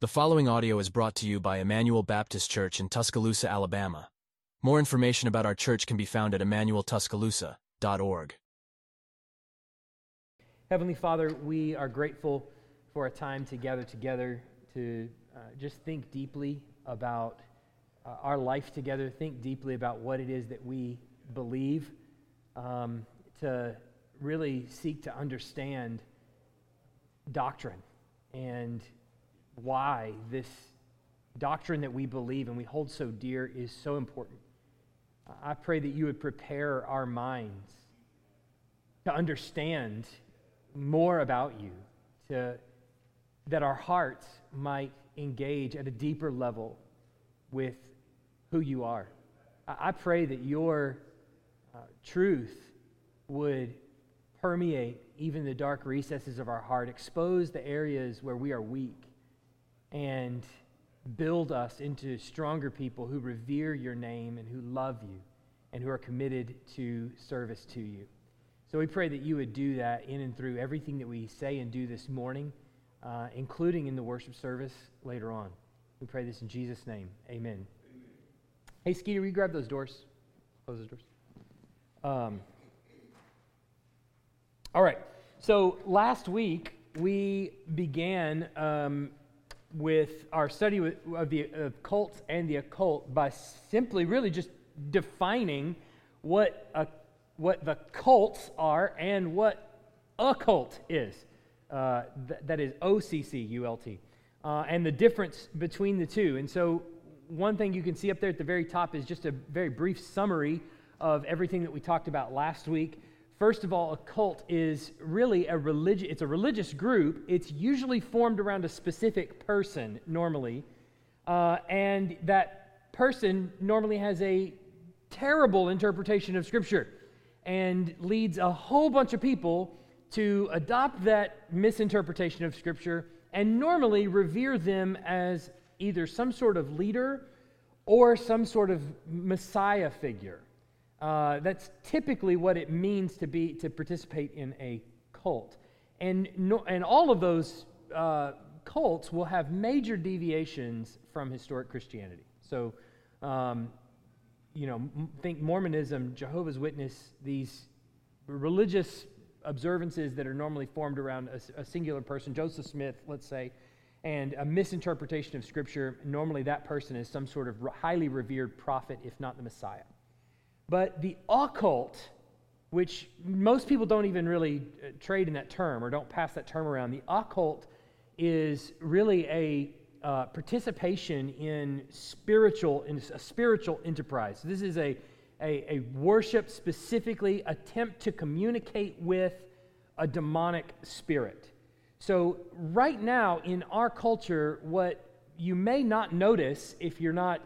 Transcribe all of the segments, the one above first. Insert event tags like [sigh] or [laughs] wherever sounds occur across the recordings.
The following audio is brought to you by Emmanuel Baptist Church in Tuscaloosa, Alabama. More information about our church can be found at emmanueltuscaloosa.org. Heavenly Father, we are grateful for a time to gather together to uh, just think deeply about uh, our life together, think deeply about what it is that we believe, um, to really seek to understand doctrine and why this doctrine that we believe and we hold so dear is so important. I pray that you would prepare our minds to understand more about you, to, that our hearts might engage at a deeper level with who you are. I, pray that your uh, truth would permeate even the dark recesses of our heart, expose the areas where we are weak, and build us into stronger people who revere your name and who love you and who are committed to service to you. So we pray that you would do that in and through everything that we say and do this morning, uh, including in the worship service later on. We pray this in Jesus' name. Amen. Amen. Hey, Skeeter, will you grab those doors? Close those doors. Um, all right. So last week we began um, with our study of the cults and the occult by simply, really, just defining what a, what the cults are and what occult is. Uh, th- that is O C C U L T, uh, and the difference between the two. And so, one thing you can see up there at the very top is just a very brief summary of everything that we talked about last week. First of all, a cult is really a religious it's a religious group. It's usually formed around a specific person normally. Uh, and that person normally has a terrible interpretation of Scripture and leads a whole bunch of people to adopt that misinterpretation of Scripture and normally revere them as either some sort of leader or some sort of Messiah figure. Uh, that's typically what it means to be to participate in a cult, and no, and all of those uh, cults will have major deviations from historic Christianity. So, um, you know, think Mormonism, Jehovah's Witness, these religious observances that are normally formed around a, a singular person, Joseph Smith, let's say, and a misinterpretation of Scripture. Normally, that person is some sort of highly revered prophet, if not the Messiah. But the occult, which most people don't even really uh, trade in that term or don't pass that term around, the occult is really a uh, participation in spiritual in a spiritual enterprise. This is a, a, a worship specifically attempt to communicate with a demonic spirit. So right now in our culture, what you may not notice if you're not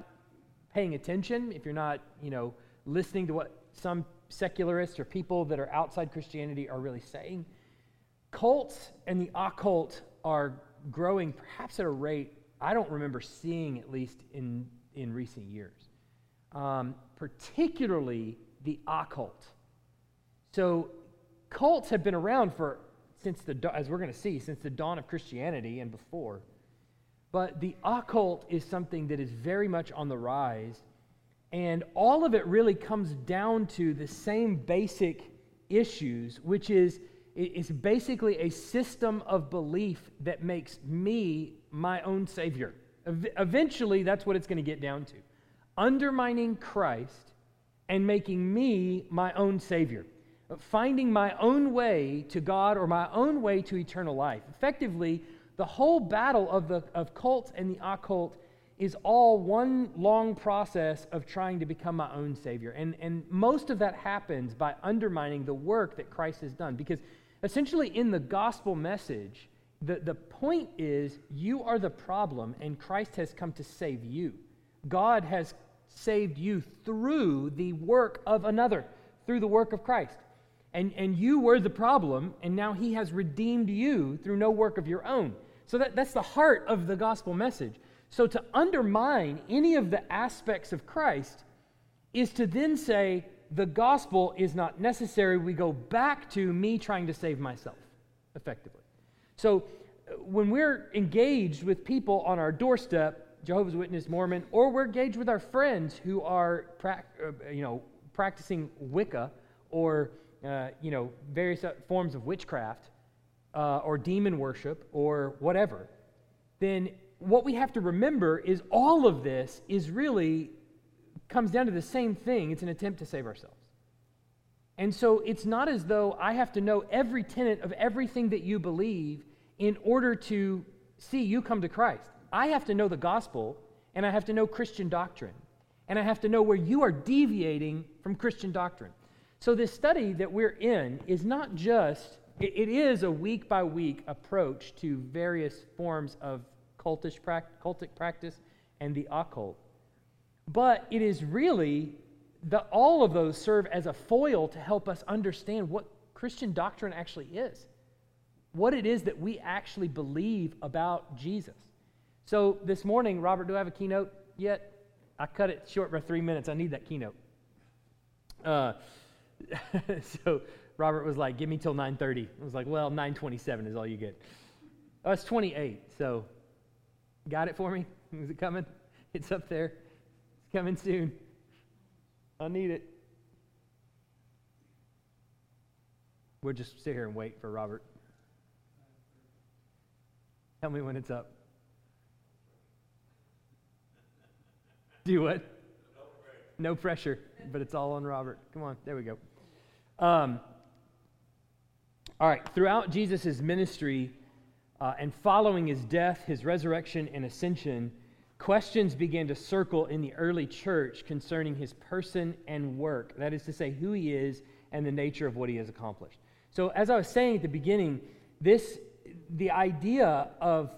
paying attention, if you're not, you know, listening to what some secularists or people that are outside Christianity are really saying. Cults and the occult are growing perhaps at a rate I don't remember seeing, at least in, in recent years, um, particularly the occult. So, cults have been around for, since the, as we're going to see, since the dawn of Christianity and before. But the occult is something that is very much on the rise and all of it really comes down to the same basic issues, which is it's basically a system of belief that makes me my own Savior. Eventually, that's what it's going to get down to undermining Christ and making me my own Savior. Finding my own way to God or my own way to eternal life. Effectively, the whole battle of, the, of cults and the occult is all one long process of trying to become my own Savior. And, and most of that happens by undermining the work that Christ has done. Because essentially, in the gospel message, the, the point is you are the problem, and Christ has come to save you. God has saved you through the work of another, through the work of Christ. And, and you were the problem, and now He has redeemed you through no work of your own. So that, that's the heart of the gospel message. So to undermine any of the aspects of Christ is to then say, the gospel is not necessary. We go back to me trying to save myself, effectively. So, when we're engaged with people on our doorstep, Jehovah's Witness, Mormon, or we're engaged with our friends who are, uh, you know, practicing Wicca or, uh, you know, various forms of witchcraft uh, or demon worship or whatever, then what we have to remember is all of this is really comes down to the same thing. It's an attempt to save ourselves. And so it's not as though I have to know every tenet of everything that you believe in order to see you come to Christ. I have to know the gospel and I have to know Christian doctrine. And I have to know where you are deviating from Christian doctrine. So, this study that we're in is not just, it, is a week by week approach to various forms of cultish cultic practice and the occult. But it is really that all of those serve as a foil to help us understand what Christian doctrine actually is, what it is that we actually believe about Jesus. So this morning, Robert, do I have a keynote yet? I cut it short by three minutes. I need that keynote. Uh, [laughs] so Robert was like, "Give me till 9:30." I was like, "Well, 9:27 is all you get." Oh, it's 28. So, got it for me? [laughs] Is it coming? It's up there. It's coming soon. I need it. We'll just sit here and wait for Robert. Tell me when it's up. Do what? No pressure, but it's all on Robert. Come on, there we go. Um, all right, throughout Jesus' ministry uh, and following his death, his resurrection, and ascension, questions began to circle in the early church concerning his person and work. That is to say, who he is and the nature of what he has accomplished. So, as I was saying at the beginning, this the idea of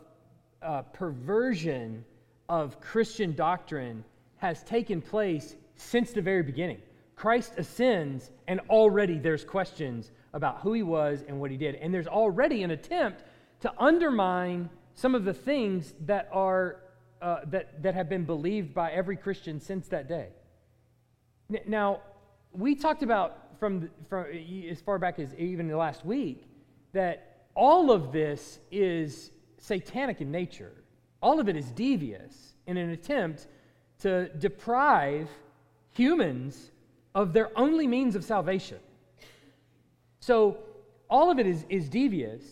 uh, perversion of Christian doctrine has taken place since the very beginning. Christ ascends, and already there's questions about who he was and what he did. And there's already an attempt to undermine some of the things that are uh, that, that have been believed by every Christian since that day. Now, we talked about from, from as far back as even the last week that all of this is satanic in nature. All of it is devious in an attempt to deprive humans of their only means of salvation. So, all of it is, is devious,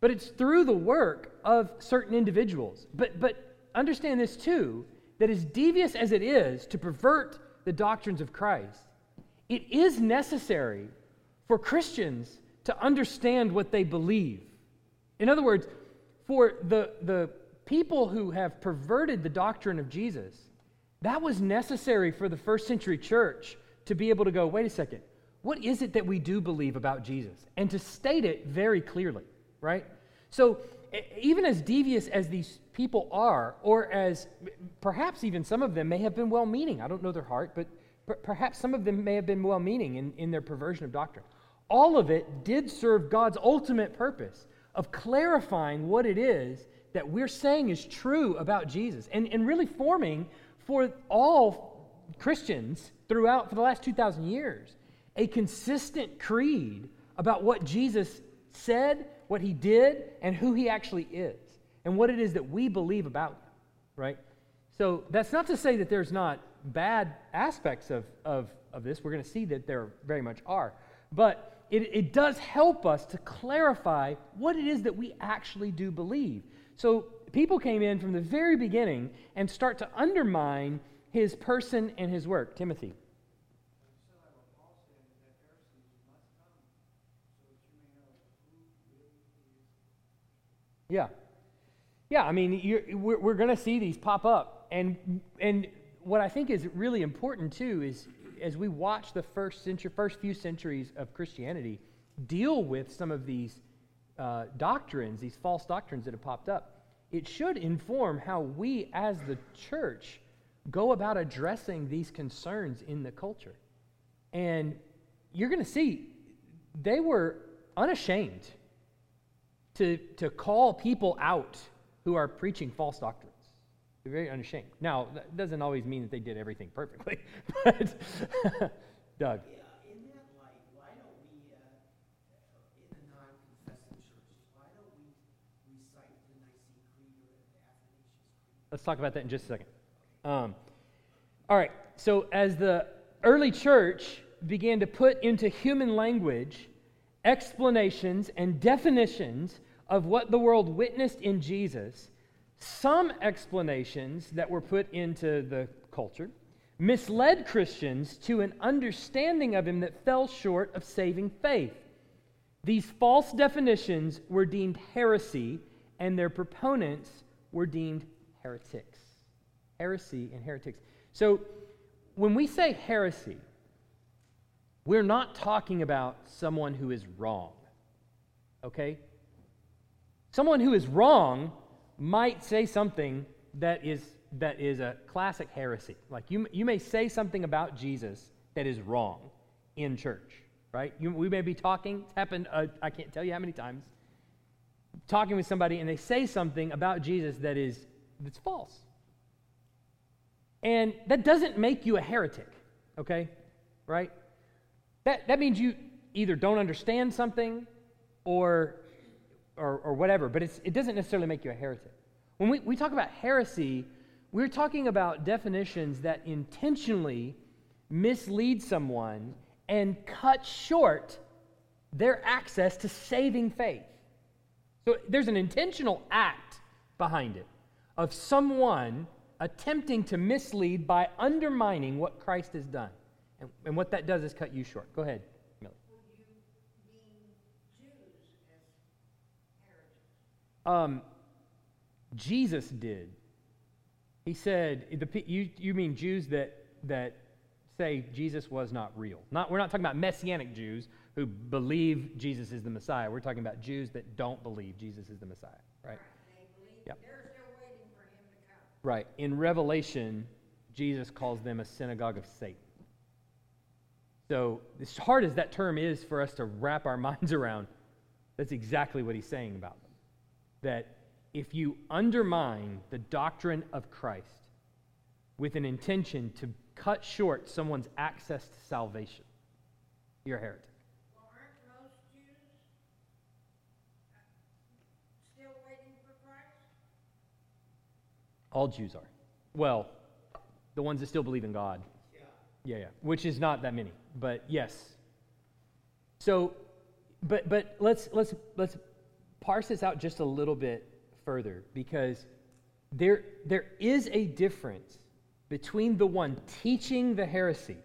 but it's through the work of certain individuals. But, but understand this too that as devious as it is to pervert the doctrines of Christ, it is necessary for Christians to understand what they believe. In other words, for the, the people who have perverted the doctrine of Jesus, that was necessary for the first century church to be able to go, wait a second, what is it that we do believe about Jesus? And to state it very clearly, right? So, even as devious as these people are, or as perhaps even some of them may have been well meaning. I don't know their heart, but perhaps some of them may have been well meaning in, in their perversion of doctrine. All of it did serve God's ultimate purpose of clarifying what it is that we're saying is true about Jesus and, and really forming for all Christians throughout for the last 2,000 years a consistent creed about what Jesus said, what he did, and who he actually is and what it is that we believe about him, right? So that's not to say that there's not bad aspects of, of, of this. We're going to see that there very much are. But it, it does help us to clarify what it is that we actually do believe. So people came in from the very beginning and start to undermine his person and his work. Timothy. Yeah. Yeah, I mean, we're, we're going to see these pop up. And, and what I think is really important, too, is as we watch the first, century, first few centuries of Christianity deal with some of these uh, doctrines, these false doctrines that have popped up, it should inform how we as the church go about addressing these concerns in the culture. And you're going to see they were unashamed to, to call people out who are preaching false doctrines. They're very unashamed. Now, that doesn't always mean that they did everything perfectly, [laughs] but [laughs] Doug. let's talk about that in just a second. Um, all right, so as the early church began to put into human language explanations and definitions of what the world witnessed in Jesus, some explanations that were put into the culture misled Christians to an understanding of him that fell short of saving faith. These false definitions were deemed heresy, and their proponents were deemed heretics. Heresy and heretics. So, when we say heresy, we're not talking about someone who is wrong. Okay? Someone who is wrong might say something that is, that is a classic heresy. Like you, you may say something about Jesus that is wrong in church, right? You, we may be talking, it's happened, uh, I can't tell you how many times, talking with somebody and they say something about Jesus that is that's false. And that doesn't make you a heretic, okay? Right? That, that means you either don't understand something or or, or whatever, but it doesn't necessarily make you a heretic. When we, we talk about heresy, we're talking about definitions that intentionally mislead someone and cut short their access to saving faith. So there's an intentional act behind it of someone attempting to mislead by undermining what Christ has done. And, and what that does is cut you short. Go ahead. Um, Jesus did. He said, the, you, you mean Jews that, that say Jesus was not real. Not, we're not talking about messianic Jews who believe Jesus is the Messiah. We're talking about Jews that don't believe Jesus is the Messiah, right? Yep. Right. In Revelation, Jesus calls them a synagogue of Satan. So, as hard as that term is for us to wrap our [laughs] minds around, that's exactly what he's saying about them that if you undermine the doctrine of Christ with an intention to cut short someone's access to salvation, you're a heretic. Well, aren't most Jews uh, still waiting for Christ? All Jews are. Well, the ones that still believe in God. Yeah. Yeah, yeah. Which is not that many, but yes. So, but but let's let's let's parse this out just a little bit further because there, there is a difference between the one teaching the heresy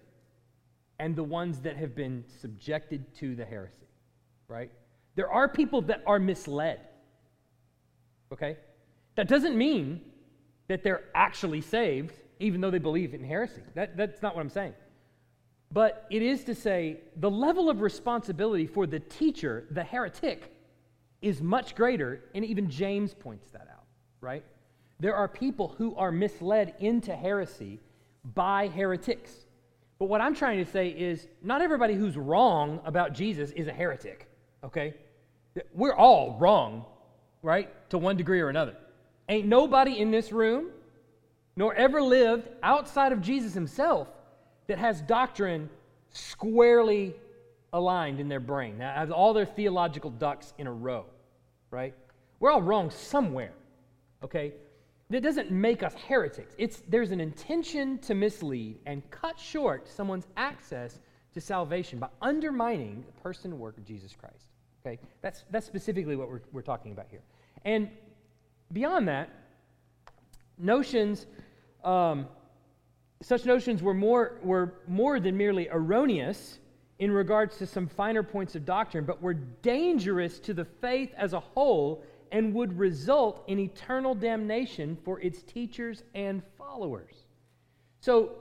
and the ones that have been subjected to the heresy, right? There are people that are misled, okay? That doesn't mean that they're actually saved, even though they believe in heresy. That, that's not what I'm saying. But it is to say the level of responsibility for the teacher, the heretic, is much greater, and even James points that out, right? There are people who are misled into heresy by heretics. But what I'm trying to say is not everybody who's wrong about Jesus is a heretic, okay? We're all wrong, right? To one degree or another. Ain't nobody in this room, nor ever lived outside of Jesus himself, that has doctrine squarely aligned in their brain, has all their theological ducks in a row, right? We're all wrong somewhere, okay? That doesn't make us heretics. It's, there's an intention to mislead and cut short someone's access to salvation by undermining the person and work of Jesus Christ. Okay? That's, that's specifically what we're, we're talking about here. And beyond that, notions, um, such notions were more, were more than merely erroneous in regards to some finer points of doctrine, but were dangerous to the faith as a whole and would result in eternal damnation for its teachers and followers. So,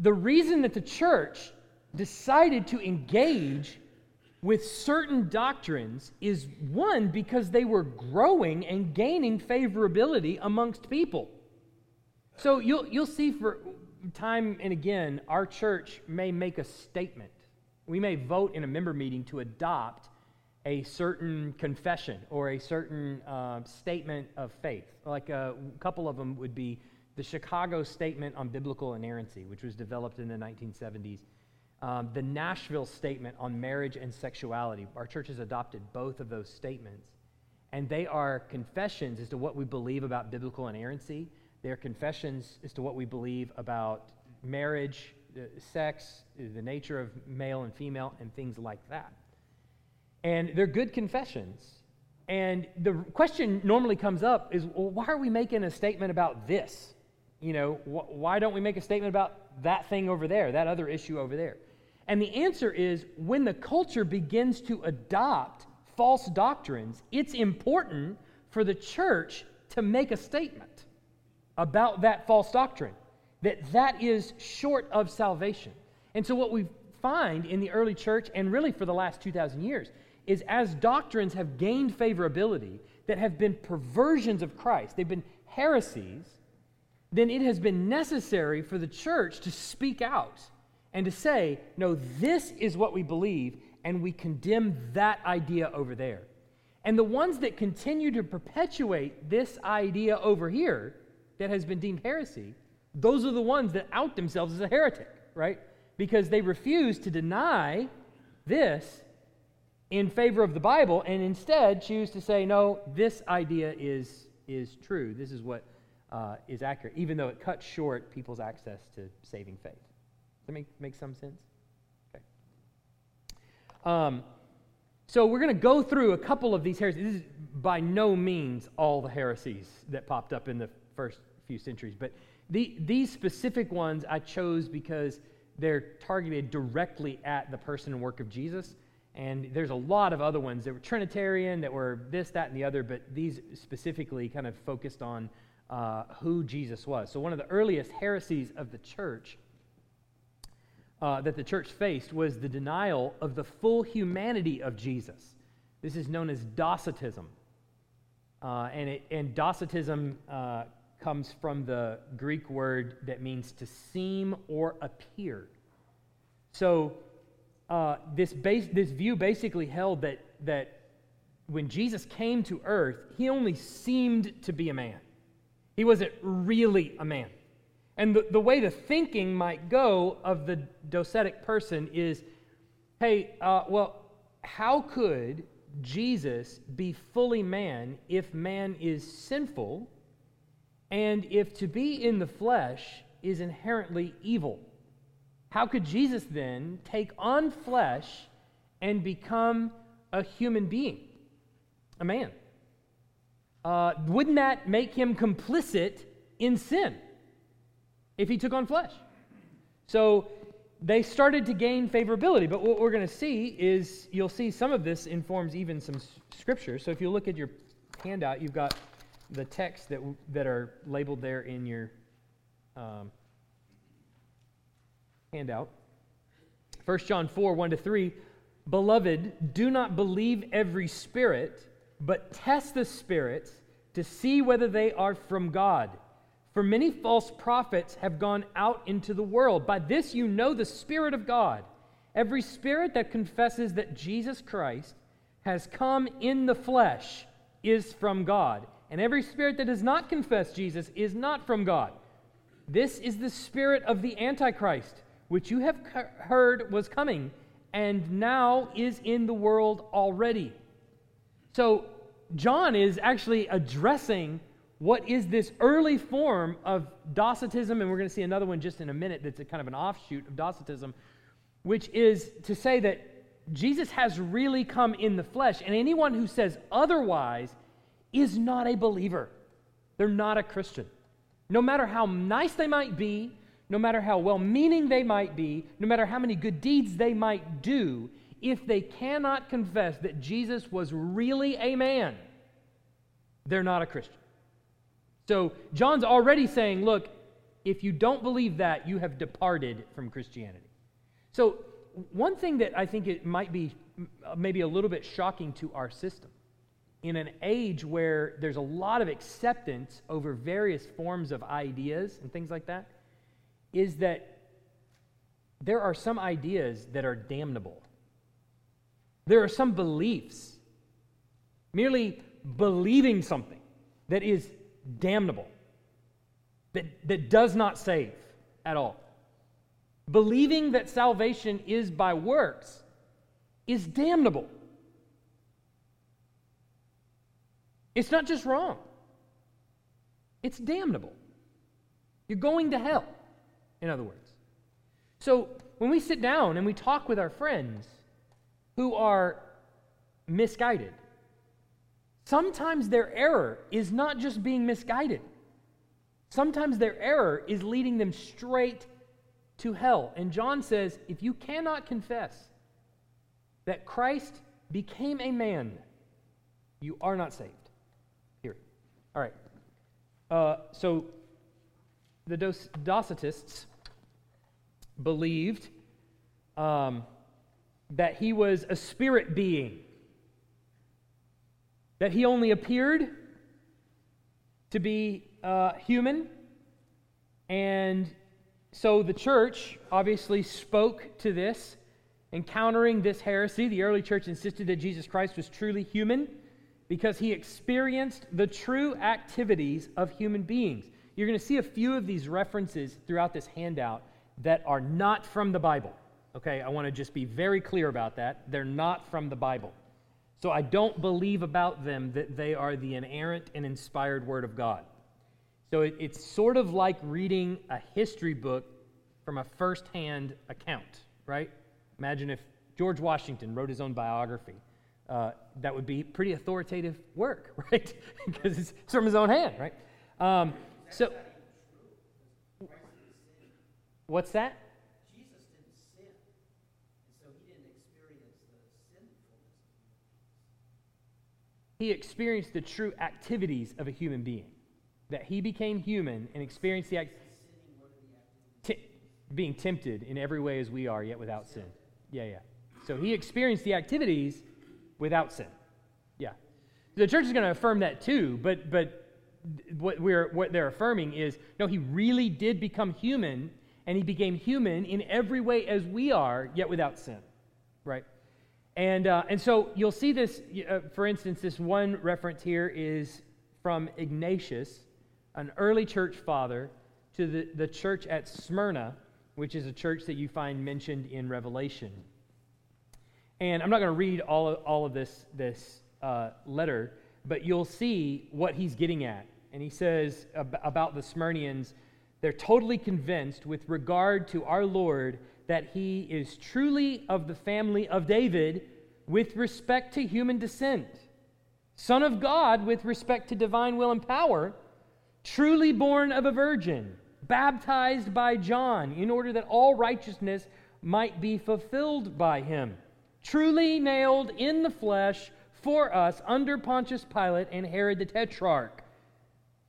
the reason that the church decided to engage with certain doctrines is one, because they were growing and gaining favorability amongst people. So, you'll, you'll see for time and again, our church may make a statement we may vote in a member meeting to adopt a certain confession or a certain uh, statement of faith. Like a couple of them would be the Chicago Statement on Biblical Inerrancy, which was developed in the 1970s. Um, the Nashville Statement on Marriage and Sexuality. Our church has adopted both of those statements. and they are confessions as to what we believe about biblical inerrancy. They are confessions as to what we believe about marriage, uh, sex, the nature of male and female, and things like that. And they're good confessions. And the question normally comes up is well, why are we making a statement about this? You know, wh- why don't we make a statement about that thing over there, that other issue over there? And the answer is when the culture begins to adopt false doctrines, it's important for the church to make a statement about that false doctrine that that is short of salvation. And so what we find in the early church and really for the last 2000 years is as doctrines have gained favorability that have been perversions of Christ, they've been heresies, then it has been necessary for the church to speak out and to say, no, this is what we believe, and we condemn that idea over there. And the ones that continue to perpetuate this idea over here that has been deemed heresy, those are the ones that out themselves as a heretic, right? Because they refuse to deny this in favor of the Bible and instead choose to say, no, this idea is, is true. This is what uh, is accurate, even though it cuts short people's access to saving faith. Does that make, make some sense? Okay. Um, so we're going to go through a couple of these heresies. This is by no means all the heresies that popped up in the first few centuries, but the, these specific ones I chose because they're targeted directly at the person and work of Jesus. And there's a lot of other ones that were Trinitarian, that were this, that, and the other, but these specifically kind of focused on uh, who Jesus was. So, one of the earliest heresies of the church uh, that the church faced was the denial of the full humanity of Jesus. This is known as Docetism. Uh, and, it, and Docetism uh, comes from the Greek word that means to seem or appear. So, uh, this, base, this view basically held that, that when Jesus came to earth, he only seemed to be a man. He wasn't really a man. And the, the way the thinking might go of the docetic person is hey, uh, well, how could Jesus be fully man if man is sinful and if to be in the flesh is inherently evil? How could Jesus then take on flesh and become a human being, a man? Uh, wouldn't that make him complicit in sin if he took on flesh? So they started to gain favorability. But what we're going to see is you'll see some of this informs even some scripture. So if you look at your handout, you've got the texts that, that are labeled there in your um, handout. 1 John 4 1 to 3. Beloved, do not believe every spirit but test the spirits to see whether they are from God. For many false prophets have gone out into the world. By this you know the Spirit of God. Every spirit that confesses that Jesus Christ has come in the flesh is from God. And every spirit that does not confess Jesus is not from God. This is the spirit of the Antichrist, which you have heard was coming and now is in the world already. So, John is actually addressing what is this early form of Docetism, and we're going to see another one just in a minute that's a kind of an offshoot of Docetism, which is to say that Jesus has really come in the flesh, and anyone who says otherwise is not a believer. They're not a Christian. No matter how nice they might be, no matter how well meaning they might be, no matter how many good deeds they might do, if they cannot confess that Jesus was really a man, they're not a Christian. So John's already saying, look, if you don't believe that, you have departed from Christianity. So, one thing that I think it might be maybe a little bit shocking to our system in an age where there's a lot of acceptance over various forms of ideas and things like that is that there are some ideas that are damnable. There are some beliefs, merely believing something that is damnable, that, that does not save at all. Believing that salvation is by works is damnable. It's not just wrong, it's damnable. You're going to hell, in other words. So when we sit down and we talk with our friends who are misguided, sometimes their error is not just being misguided, sometimes their error is leading them straight to hell. And John says if you cannot confess that Christ became a man, you are not saved. All right. Uh, so the Dos- Docetists believed um, that he was a spirit being, that he only appeared to be uh, human. And so the church obviously spoke to this. Encountering this heresy, the early church insisted that Jesus Christ was truly human because he experienced the true activities of human beings. You're going to see a few of these references throughout this handout that are not from the Bible. Okay, I want to just be very clear about that. They're not from the Bible. So I don't believe about them that they are the inerrant and inspired Word of God. So it, it's sort of like reading a history book from a first-hand account, right? Imagine if George Washington wrote his own biography. Uh, that would be pretty authoritative work, [laughs] right? because it's from his own hand, right? Um, so, what's that? Jesus didn't sin, and so he didn't experience the sinfulness. He experienced the true activities of a human being. That he became human and experienced the act- T- being tempted in every way as we are, yet without sin. Yeah, yeah. So he experienced the activities without sin. Yeah. The church is going to affirm that too, but but what we're what they're affirming is no, he really did become human, and he became human in every way as we are, yet without sin. Right? And, uh, and so you'll see this, uh, for instance, this one reference here is from Ignatius, an early church father, to the, the church at Smyrna, which is a church that you find mentioned in Revelation. And I'm not going to read all of, all of this, this uh, letter, but you'll see what he's getting at. And he says ab- about the Smyrnians, they're totally convinced with regard to our Lord that he is truly of the family of David with respect to human descent, Son of God with respect to divine will and power, truly born of a virgin, baptized by John, in order that all righteousness might be fulfilled by him, truly nailed in the flesh for us under Pontius Pilate and Herod the Tetrarch.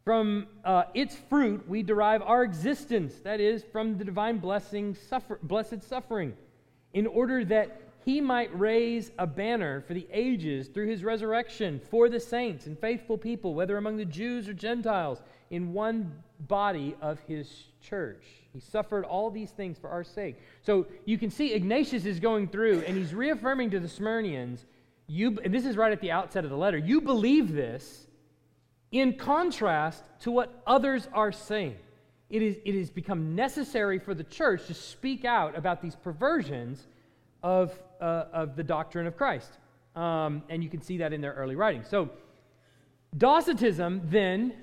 From uh, its fruit, we derive our existence, that is, from the divine blessing, suffer, blessed suffering, in order that he might raise a banner for the ages through his resurrection for the saints and faithful people, whether among the Jews or Gentiles, in one body of his church. He suffered all these things for our sake. So you can see Ignatius is going through and he's reaffirming to the Smyrnians, you, and this is right at the outset of the letter, you believe this in contrast to what others are saying. It, is, it has become necessary for the church to speak out about these perversions of, uh, of the doctrine of Christ. Um, and you can see that in their early writings. So, Docetism then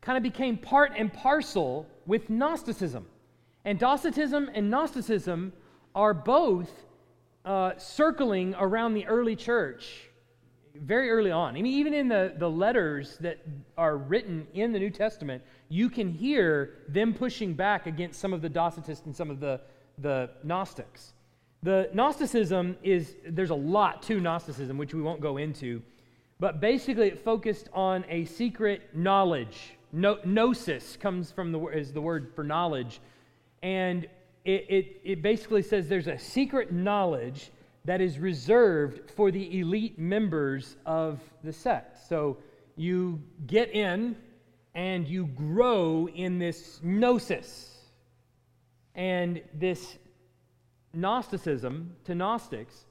kind of became part and parcel with Gnosticism. And Docetism and Gnosticism are both uh, circling around the early church very early on. I mean, even in the, the letters that are written in the New Testament, you can hear them pushing back against some of the Docetists and some of the, the Gnostics. The Gnosticism is, there's a lot to Gnosticism, which we won't go into, but basically it focused on a secret knowledge. No, gnosis comes from the, is the word for knowledge. And it, it, it basically says there's a secret knowledge that is reserved for the elite members of the sect. So you get in and you grow in this gnosis. And this Gnosticism to Gnostics,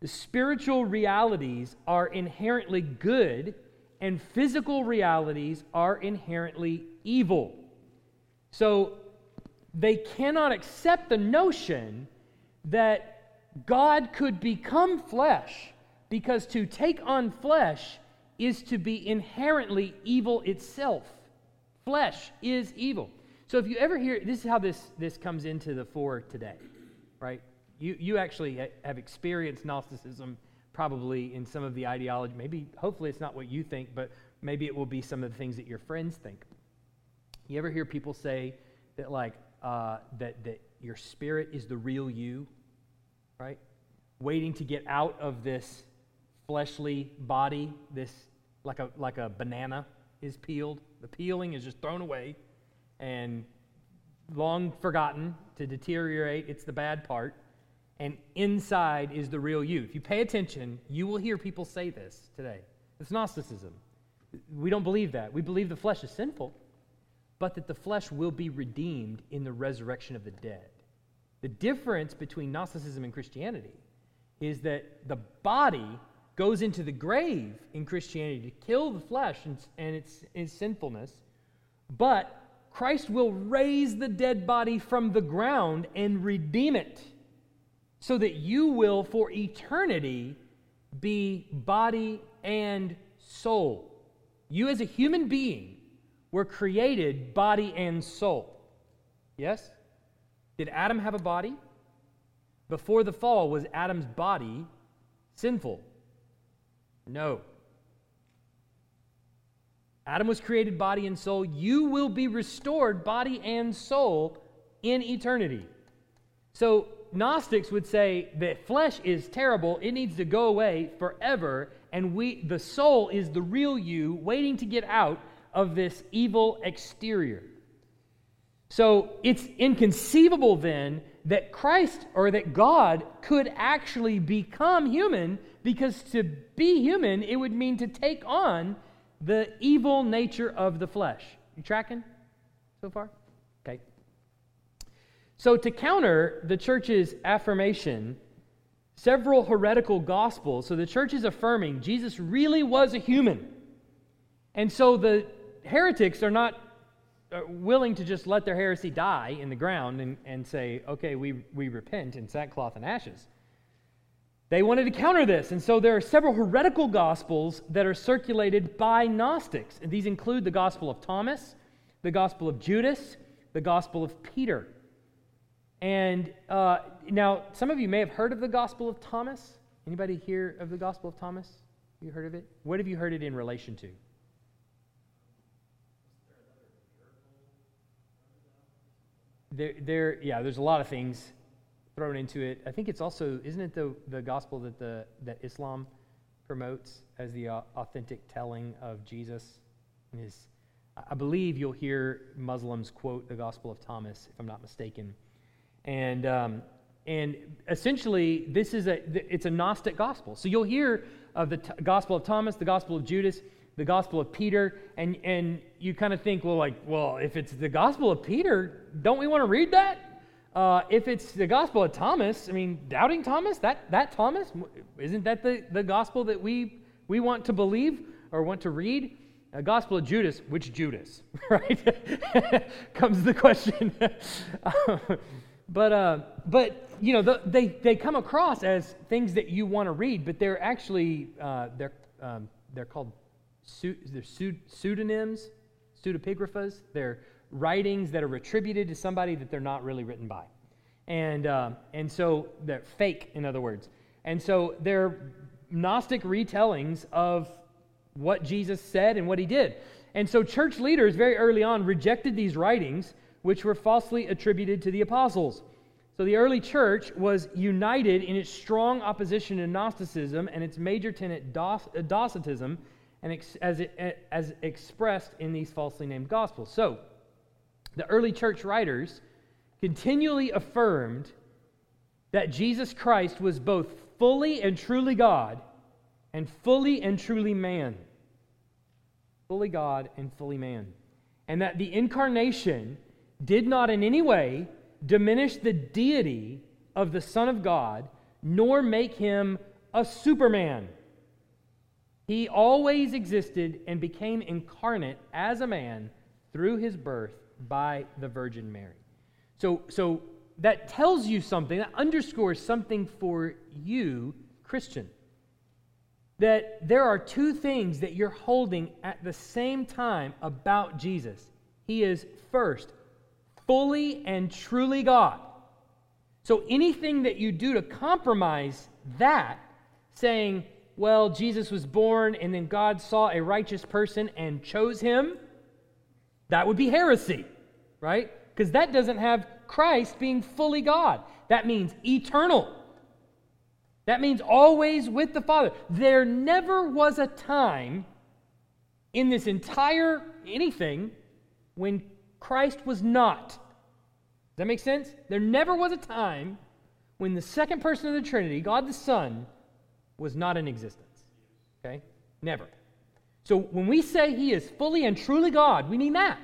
the spiritual realities are inherently good and physical realities are inherently evil. So they cannot accept the notion that God could become flesh because to take on flesh is to be inherently evil itself. Flesh is evil. So if you ever hear, this is how this, this comes into the fore today, right? You, you actually have experienced Gnosticism probably in some of the ideology. Maybe, hopefully, it's not what you think, but maybe it will be some of the things that your friends think. You ever hear people say that, like, uh, that, that your spirit is the real you, right? Waiting to get out of this fleshly body, this like a like a banana is peeled. The peeling is just thrown away and long forgotten to deteriorate. It's the bad part. And inside is the real you. If you pay attention, you will hear people say this today. It's Gnosticism. We don't believe that. We believe the flesh is sinful, but that the flesh will be redeemed in the resurrection of the dead. The difference between Gnosticism and Christianity is that the body goes into the grave in Christianity to kill the flesh and, and its, its sinfulness, but Christ will raise the dead body from the ground and redeem it so that you will, for eternity, be body and soul. You, as a human being, were created body and soul. Yes? Did Adam have a body? Before the fall, was Adam's body sinful? No. Adam was created body and soul. You will be restored body and soul in eternity. So, Gnostics would say that flesh is terrible, it needs to go away forever, and we the soul is the real you waiting to get out of this evil exterior. So, it's inconceivable then that Christ or that God could actually become human because to be human, it would mean to take on the evil nature of the flesh. You tracking so far? So, to counter the church's affirmation, several heretical gospels, so the church is affirming Jesus really was a human. And so the heretics are not uh, willing to just let their heresy die in the ground and, and say, okay, we, we repent in sackcloth and ashes. They wanted to counter this, and so there are several heretical gospels that are circulated by Gnostics. And these include the Gospel of Thomas, the Gospel of Judas, the Gospel of Peter. And uh, now, some of you may have heard of the Gospel of Thomas. Anybody hear of the Gospel of Thomas? You heard of it? What have you heard it in relation to? There, there, yeah, there's a lot of things thrown into it. I think it's also, isn't it the, the gospel that, the, that Islam promotes as the uh, authentic telling of Jesus? His, I believe you'll hear Muslims quote the Gospel of Thomas, if I'm not mistaken. And, um, and essentially, this is a, it's a Gnostic gospel. So you'll hear of the t- Gospel of Thomas, the Gospel of Judas, the Gospel of Peter, and, and you kind of think, well, like, well, if it's the Gospel of Peter, don't we want to read that? Uh, if it's the Gospel of Thomas, I mean, doubting Thomas, that, that Thomas, isn't that the, the Gospel that we, we want to believe or want to read? A Gospel of Judas, which Judas, [laughs] right? [laughs] Comes the question. [laughs] but, uh, but, you know, the, they, they come across as things that you want to read, but they're actually, uh, they're, um, they're called they're pseudonyms, pseudepigraphas. They're writings that are attributed to somebody that they're not really written by. And, uh, and so they're fake, in other words. And so they're Gnostic retellings of what Jesus said and what he did. And so church leaders very early on rejected these writings, which were falsely attributed to the apostles. So the early church was united in its strong opposition to Gnosticism and its major tenet, uh, Docetism, and ex- as, it, uh, as expressed in these falsely named gospels. So, the early church writers continually affirmed that Jesus Christ was both fully and truly God and fully and truly man. Fully God and fully man. And that the incarnation did not in any way diminish the deity of the Son of God, nor make him a superman. He always existed and became incarnate as a man through his birth by the Virgin Mary. So, so that tells you something, that underscores something for you, Christian. that there are two things that you're holding at the same time about Jesus. He is first, fully and truly God. So anything that you do to compromise that, saying, well, Jesus was born and then God saw a righteous person and chose him, that would be heresy, right? Because that doesn't have Christ being fully God. That means eternal. That means always with the Father. There never was a time in this entire anything when Christ was not. Does that make sense? There never was a time when the second person of the Trinity, God the Son, was not in existence. Okay? Never. So when we say he is fully and truly God, we mean that.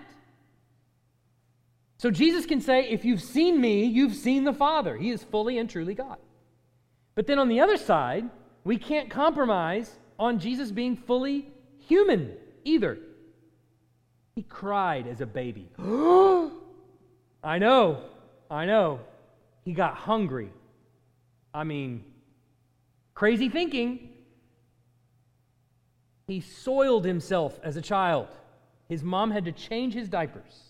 So Jesus can say, if you've seen me, you've seen the Father. He is fully and truly God. But then on the other side, we can't compromise on Jesus being fully human either. He cried as a baby. [gasps] [gasps] I know, I know. He got hungry. I mean, crazy thinking. He soiled himself as a child. His mom had to change his diapers.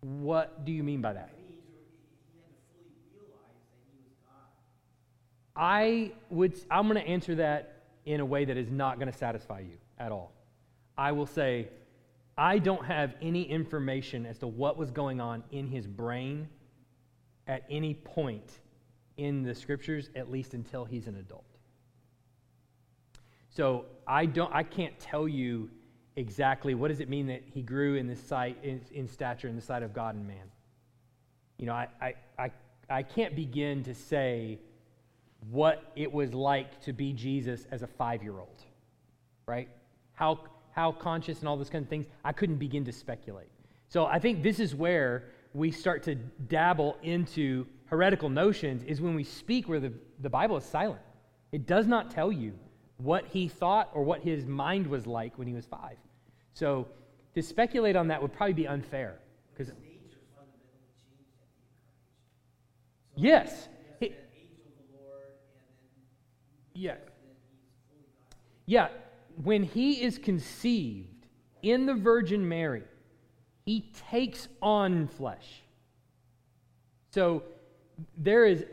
What do you mean by that? I would I'm going to answer that in a way that is not going to satisfy you at all. I will say I don't have any information as to what was going on in his brain at any point in the scriptures at least until he's an adult. So I don't I can't tell you exactly what does it mean that he grew in the sight in, in stature in the sight of God and man. You know, I, I, I, I can't begin to say what it was like to be Jesus as a five year old, right? How, how conscious and all those kind of things, I couldn't begin to speculate. So I think this is where we start to dabble into heretical notions, is when we speak where the, the Bible is silent. It does not tell you what he thought or what his mind was like when he was five. So to speculate on that would probably be unfair. Because Nature fundamentally changed at the incarnation. yes, He he- has that angel of the Lord, and then, yeah, then he's fully God. Yeah, when he is conceived in the Virgin Mary, he takes on flesh. So there is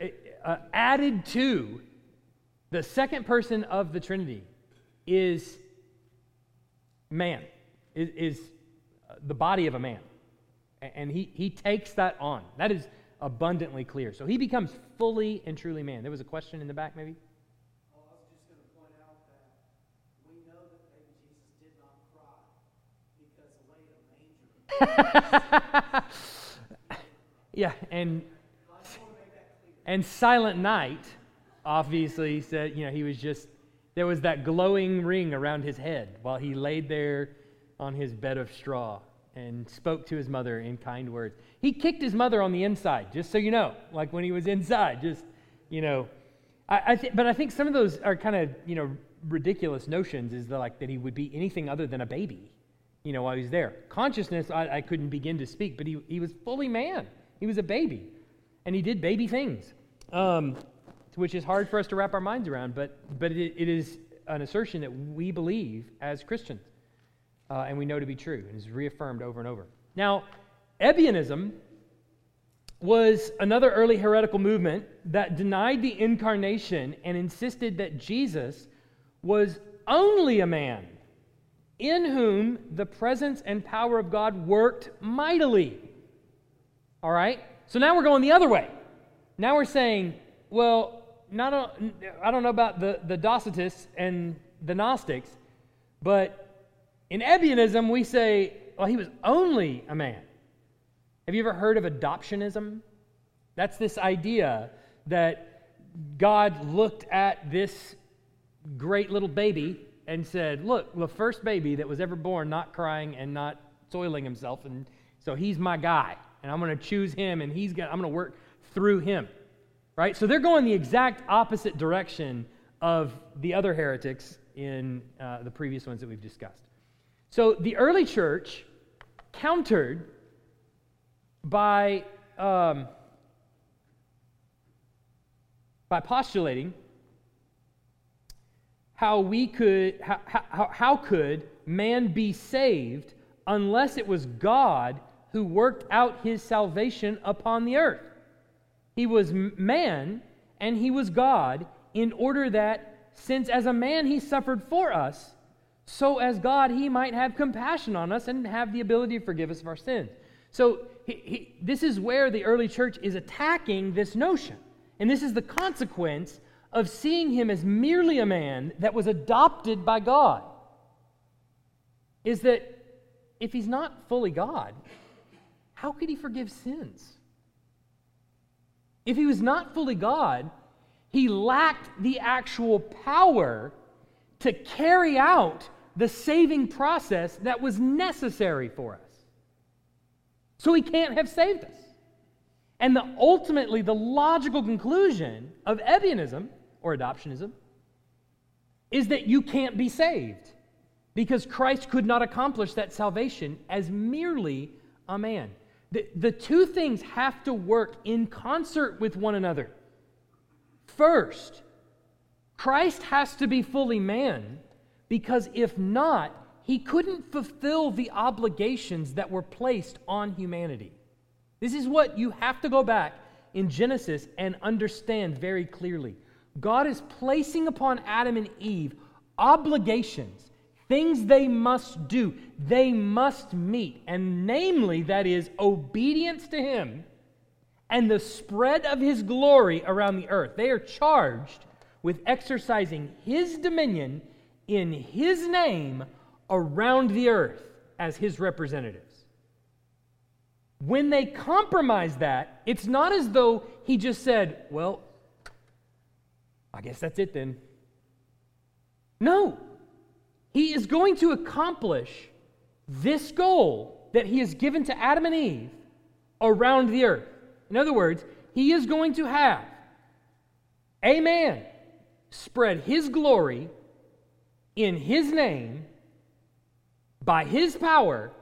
uh, added to the second person of the Trinity is man, is, is the body of a man. And he, he takes that on. That is abundantly clear. So he becomes fully and truly man. There was a question in the back, maybe? Oh, I was just going to point out that we know that baby Jesus did not cry because the lay in a manger. [laughs] Yeah, and and Silent Night obviously said, you know, he was just there was that glowing ring around his head while he laid there on his bed of straw and spoke to his mother in kind words. He kicked his mother on the inside, just so you know, like when he was inside, just you know. I, I th- but I think some of those are kind of you know ridiculous notions. Is like that he would be anything other than a baby, you know, while he was there. Consciousness, I, I couldn't begin to speak, but he he was fully man. He was a baby, and he did baby things, um, which is hard for us to wrap our minds around. But but it, it is an assertion that we believe as Christians, uh, and we know to be true, and is reaffirmed over and over. Now, Ebionism was another early heretical movement that denied the incarnation and insisted that Jesus was only a man in whom the presence and power of God worked mightily. All right? So now we're going the other way. Now we're saying, well, not a, I don't know about the, the Docetists and the Gnostics, but in Ebionism, we say, well, he was only a man. Have you ever heard of adoptionism? That's this idea that God looked at this great little baby and said, Look, the first baby that was ever born not crying and not soiling himself, and so he's my guy, and I'm going to choose him, and he's gonna, I'm going to work through him. Right? So they're going the exact opposite direction of the other heretics in uh, the previous ones that we've discussed. So the early church countered by, um, by postulating how we could how, how, how could man be saved unless it was God who worked out his salvation upon the earth. He was man and he was God in order that since as a man he suffered for us, so as God he might have compassion on us and have the ability to forgive us of our sins. So he, he, this is where the early church is attacking this notion. And this is the consequence of seeing him as merely a man that was adopted by God. Is that if he's not fully God, how could he forgive sins? If he was not fully God, he lacked the actual power to carry out the saving process that was necessary for us. So he can't have saved us. And the, ultimately, the logical conclusion of Ebionism or adoptionism is that you can't be saved because Christ could not accomplish that salvation as merely a man. The, the two things have to work in concert with one another. First, Christ has to be fully man because if not, he couldn't fulfill the obligations that were placed on humanity. This is what you have to go back in Genesis and understand very clearly. God is placing upon Adam and Eve obligations, things they must do, they must meet, and namely, that is obedience to Him and the spread of His glory around the earth. They are charged with exercising His dominion in His name around the earth as His representatives. When they compromise that, it's not as though He just said, Well, I guess that's it then. No. He is going to accomplish this goal that he has given to Adam and Eve around the earth. In other words, he is going to have a man spread his glory in his name by his power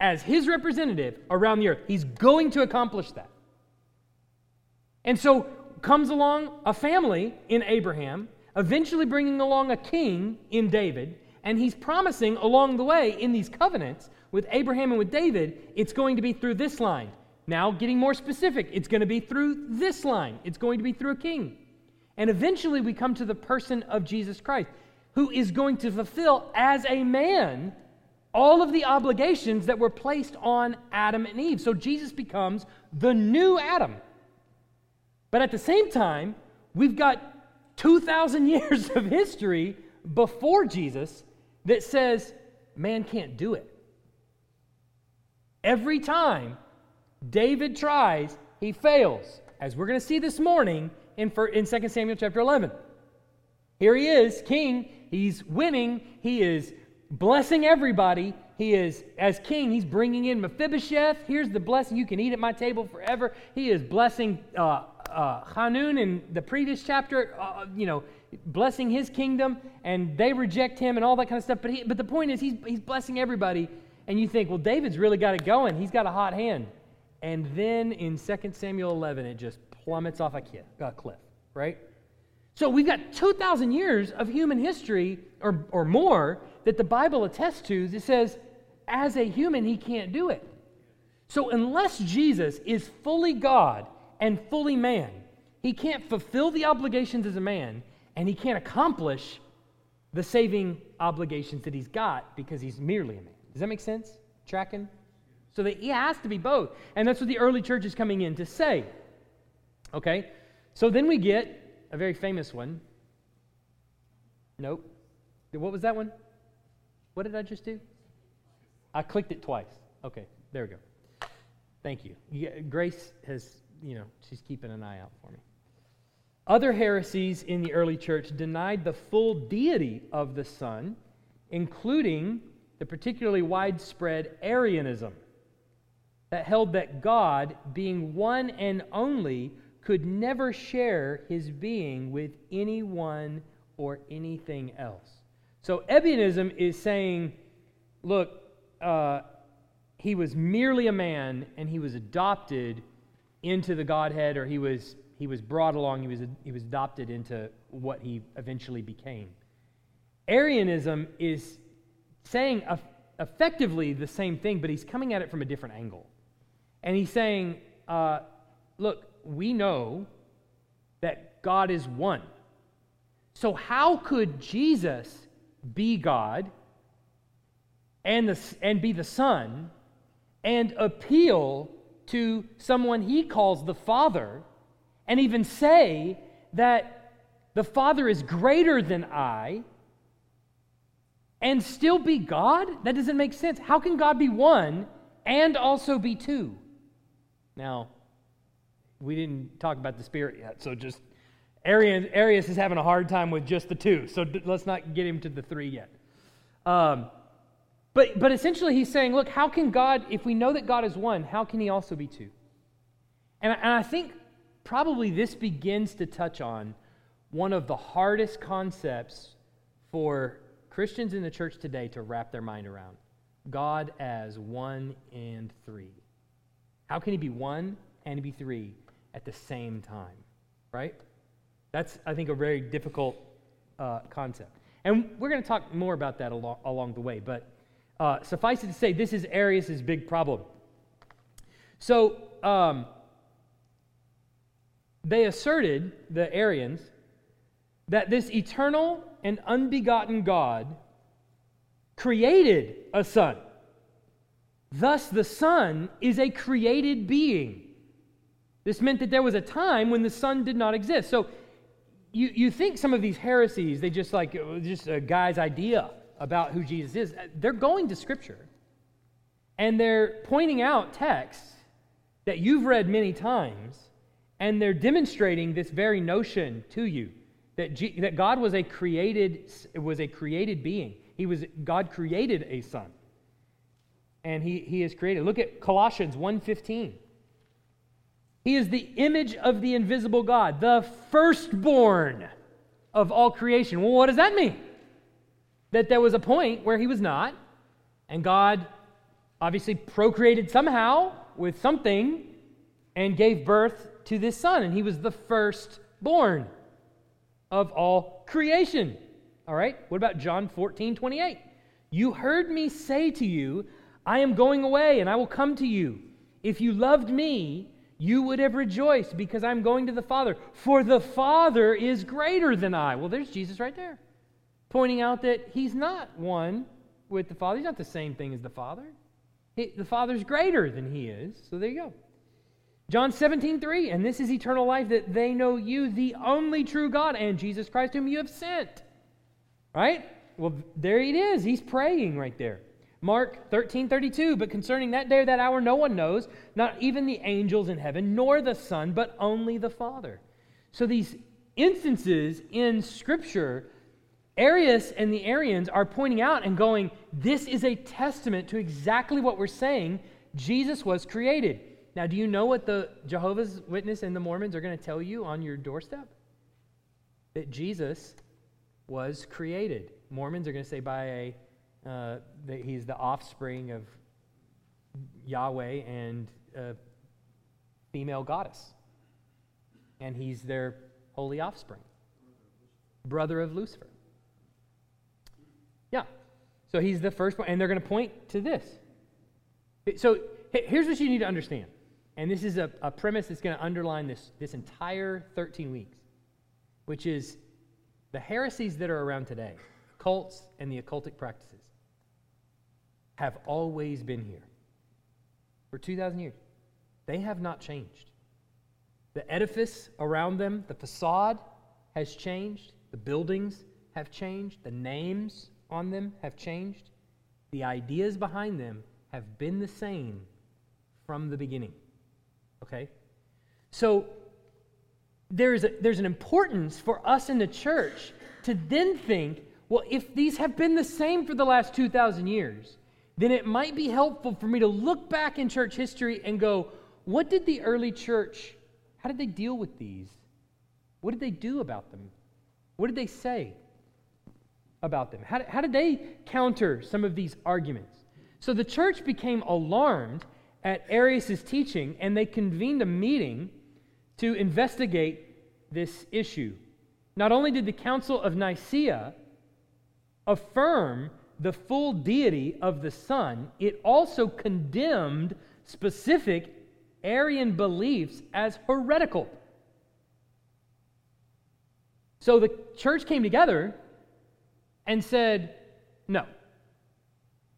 as his representative around the earth. He's going to accomplish that. And so comes along a family in Abraham, eventually bringing along a king in David, and he's promising along the way in these covenants with Abraham and with David, it's going to be through this line. Now, getting more specific, it's going to be through this line. It's going to be through a king. And eventually we come to the person of Jesus Christ, who is going to fulfill as a man all of the obligations that were placed on Adam and Eve. So Jesus becomes the new Adam. But at the same time, we've got 2,000 [laughs] years of history before Jesus that says man can't do it. Every time David tries, he fails, as we're going to see this morning in, in 2 Samuel chapter 11. Here he is, king. He's winning. He is blessing everybody. He is, as king, he's bringing in Mephibosheth. Here's the blessing. You can eat at my table forever. He is blessing uh, uh, Hanun in the previous chapter, uh, you know, blessing his kingdom, and they reject him and all that kind of stuff. But, he, but the point is, he's, he's blessing everybody. And you think, well, David's really got it going. He's got a hot hand. And then in 2 Samuel 11, it just plummets off a cliff, right? So we've got 2,000 years of human history or, or more that the Bible attests to that says, as a human, he can't do it. So unless Jesus is fully God and fully man. He can't fulfill the obligations as a man, and he can't accomplish the saving obligations that he's got because he's merely a man. Does that make sense? Tracking? So that he has to be both. And that's what the early church is coming in to say. Okay? So then we get a very famous one. Nope. What was that one? What did I just do? I clicked it twice. Okay, there we go. Thank you. Grace has you know, she's keeping an eye out for me. Other heresies in the early church denied the full deity of the Son, including the particularly widespread Arianism that held that God, being one and only, could never share his being with anyone or anything else. So, Ebionism is saying, look, uh, he was merely a man and he was adopted into the Godhead, or he was, he was brought along, he was, he was adopted into what he eventually became. Arianism is saying eff- effectively the same thing, but he's coming at it from a different angle. And he's saying, uh, look, we know that God is one. So, how could Jesus be God and, the, and be the Son and appeal to someone he calls the Father and even say that the Father is greater than I and still be God? That doesn't make sense. How can God be one and also be two? Now, we didn't talk about the Spirit yet, so just Arius is having a hard time with just the two, so let's not get him to the three yet. Um, but, but essentially, he's saying, look, how can God, if we know that God is one, how can he also be two? And, and I think probably this begins to touch on one of the hardest concepts for Christians in the church today to wrap their mind around God as one and three. How can he be one and be three at the same time? Right? That's, I think, a very difficult uh, concept. And we're going to talk more about that along, along the way. But uh, suffice it to say, this is Arius' big problem. So um, they asserted, the Arians, that this eternal and unbegotten God created a son. Thus, the Son is a created being. This meant that there was a time when the Son did not exist. So, you, you think some of these heresies, they just like, just a guy's idea about who Jesus is. Uh, they're going to Scripture and they're pointing out texts that you've read many times, and they're demonstrating this very notion to you that, G, that God was a created was a created being. He was God created a son, and he he is created. Look at Colossians 1:15. He is the image of the invisible God, the firstborn of all creation. Well, what does that mean? That there was a point where he was not, and God obviously procreated somehow with something and gave birth to this son, and he was the firstborn of all creation. All right? What about John 14, 28? You heard me say to you, I am going away and I will come to you. If you loved me, you would have rejoiced because I'm going to the Father, for the Father is greater than I. Well, there's Jesus right there, pointing out that he's not one with the Father. He's not the same thing as the Father. He, the Father's greater than he is. So there you go. John 17, 3, and this is eternal life that they know you, the only true God, and Jesus Christ, whom you have sent. Right? Well, there it is. He's praying right there. Mark 13, 32, but concerning that day or that hour, no one knows, not even the angels in heaven, nor the Son, but only the Father. So these instances in Scripture, Arius and the Arians are pointing out and going, this is a testament to exactly what we're saying. Jesus was created. Now, do you know what the Jehovah's Witness and the Mormons are going to tell you on your doorstep? That Jesus was created. Mormons are going to say by a uh, that he's the offspring of Yahweh and a female goddess, and he's their holy offspring, brother of Lucifer. So he's the first one, and they're going to point to this. So here's what you need to understand. And this is a, a premise that's going to underline this, this entire 13 weeks, which is the heresies that are around today, cults and the occultic practices, have always been here for 2,000 years. They have not changed. The edifice around them, the facade has changed, the buildings have changed, the names on them have changed, the ideas behind them have been the same from the beginning. Okay? So there's, a, there's an importance for us in the church to then think well, if these have been the same for the last 2,000 years, then it might be helpful for me to look back in church history and go, what did the early church, how did they deal with these? What did they do about them? What did they say about them? How, how did they counter some of these arguments? So the church became alarmed at Arius' teaching, and they convened a meeting to investigate this issue. Not only did the Council of Nicaea affirm the full deity of the Son, it also condemned specific Arian beliefs as heretical. So the church came together and said, no.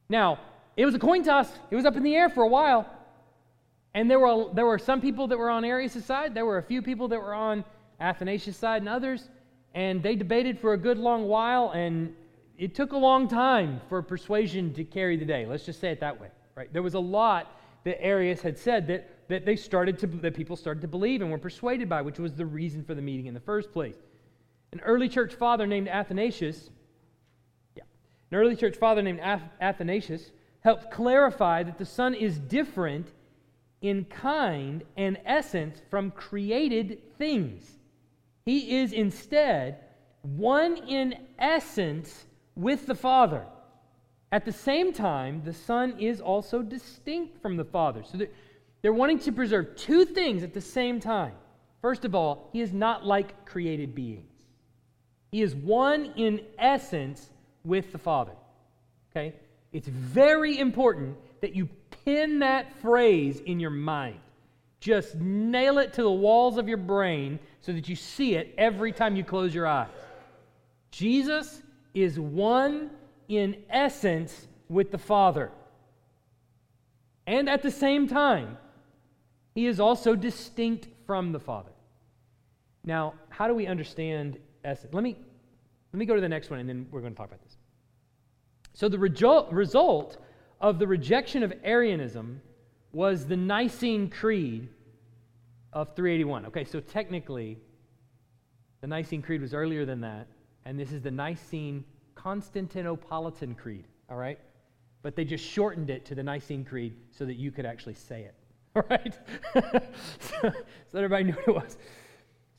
Now, it was a coin toss, it was up in the air for a while. And there were, there were some people that were on Arius' side, there were a few people that were on Athanasius' side, and others. And they debated for a good long while, and it took a long time for persuasion to carry the day. Let's just say it that way, right? There was a lot that Arius had said that, that they started to that people started to believe and were persuaded by, which was the reason for the meeting in the first place. An early church father named Athanasius, an early church father named Athanasius helped clarify that the Son is different in kind and essence from created things. He is instead one in essence with the Father. At the same time, the Son is also distinct from the Father. So they're, they're wanting to preserve two things at the same time. First of all, he is not like created beings. He is one in essence with the Father. Okay? It's very important that you pin that phrase in your mind. Just nail it to the walls of your brain so that you see it every time you close your eyes. Jesus is one in essence with the Father. And at the same time, he is also distinct from the Father. Now, how do we understand essence? Let me, let me go to the next one and then we're going to talk about this. So, the result, result of the rejection of Arianism was the Nicene Creed of 381. Okay, so technically, the Nicene Creed was earlier than that, and this is the Nicene Constantinopolitan Creed, all right? But they just shortened it to the Nicene Creed so that you could actually say it, [laughs] all right? [laughs] so, so that everybody knew what it was.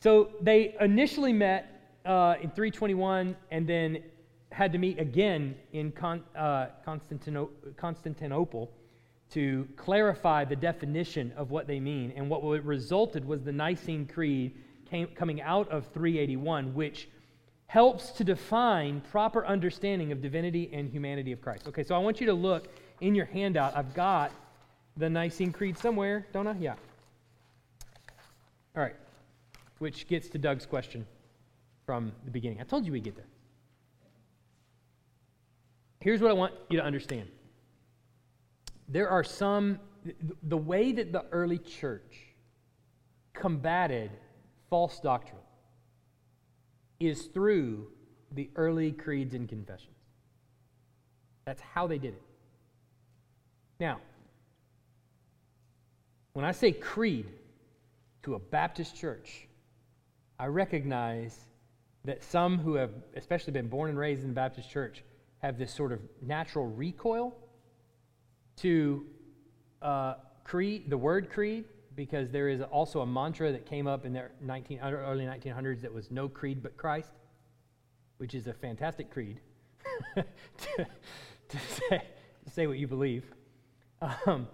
So they initially met uh, in 321 and then had to meet again in Con, uh, Constantino- Constantinople to clarify the definition of what they mean. And what resulted was the Nicene Creed came, coming out of 381, which helps to define proper understanding of divinity and humanity of Christ. Okay, so I want you to look in your handout. I've got the Nicene Creed somewhere, don't I? Yeah. All right, which gets to Doug's question from the beginning. I told you we'd get there. Here's what I want you to understand there are some, the way that the early church combated false doctrine is through the early creeds and confessions. That's how they did it. Now, when I say creed to a Baptist church, I recognize that some who have especially been born and raised in the Baptist church have this sort of natural recoil to uh, creed, the word creed, because there is also a mantra that came up in the 19, early 1900s that was no creed but Christ, which is a fantastic creed [laughs] to, to, say, to say what you believe. Um,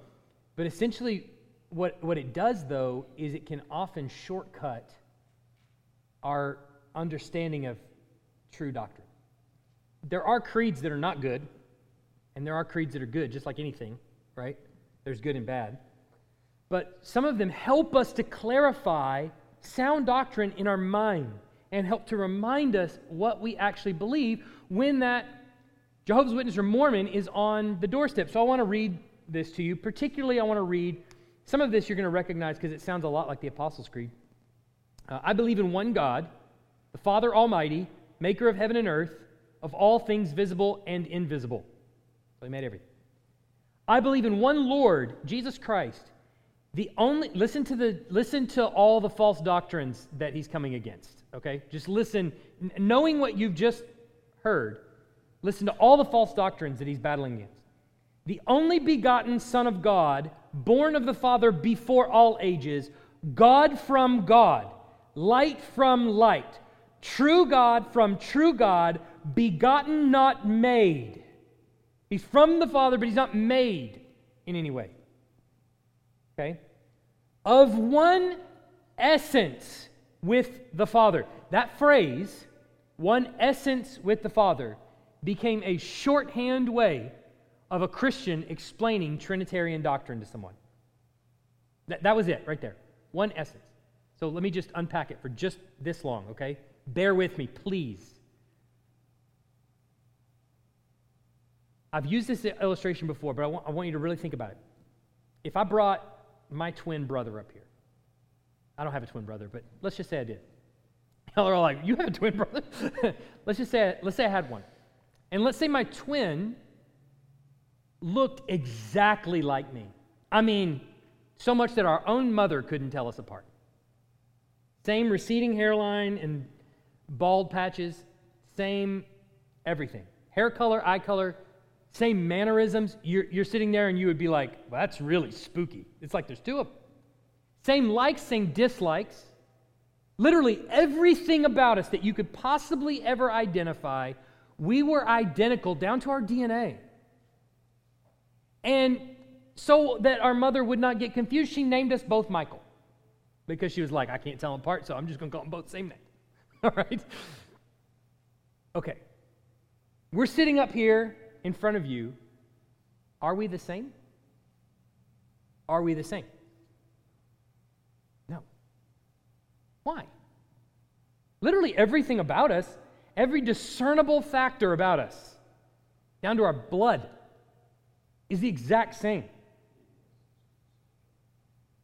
but essentially, what, what it does, though, is it can often shortcut our understanding of true doctrine. There are creeds that are not good, and there are creeds that are good, just like anything, right? There's good and bad. But some of them help us to clarify sound doctrine in our mind and help to remind us what we actually believe when that Jehovah's Witness or Mormon is on the doorstep. So I want to read this to you. Particularly, I want to read some of this you're going to recognize because it sounds a lot like the Apostles' Creed. Uh, I believe in one God, the Father Almighty, maker of heaven and earth, of all things visible and invisible. So he made everything. I believe in one Lord, Jesus Christ the only listen to the listen to all the false doctrines that he's coming against, okay? Just listen knowing what you've just heard. Listen to all the false doctrines that he's battling against. The only begotten son of God, born of the Father before all ages, God from God, light from light, true God from true God, begotten not made. He's from the Father, but he's not made in any way. Okay? Of one essence with the Father. That phrase, one essence with the Father, became a shorthand way of a Christian explaining Trinitarian doctrine to someone. That, that was it right there. One essence. So let me just unpack it for just this long, okay? Bear with me, please. I've used this illustration before, but I want, I want you to really think about it. If I brought my twin brother up here, I don't have a twin brother, but let's just say I did. [laughs] Y'all are all like, "You have a twin brother?" [laughs] let's just say, let's say I had one, and let's say my twin looked exactly like me. I mean, so much that our own mother couldn't tell us apart. Same receding hairline and bald patches, same everything. Hair color, eye color, same mannerisms. You're, you're sitting there and you would be like, well, that's really spooky. It's like there's two of them. Same likes, same dislikes. Literally everything about us that you could possibly ever identify, we were identical down to our DNA. And so that our mother would not get confused, she named us both Michael because she was like, I can't tell them apart, so I'm just going to call them both the same name. [laughs] All right? Okay. We're sitting up here in front of you. Are we the same? Are we the same? No. Why? Literally everything about us, every discernible factor about us, down to our blood, is the exact same.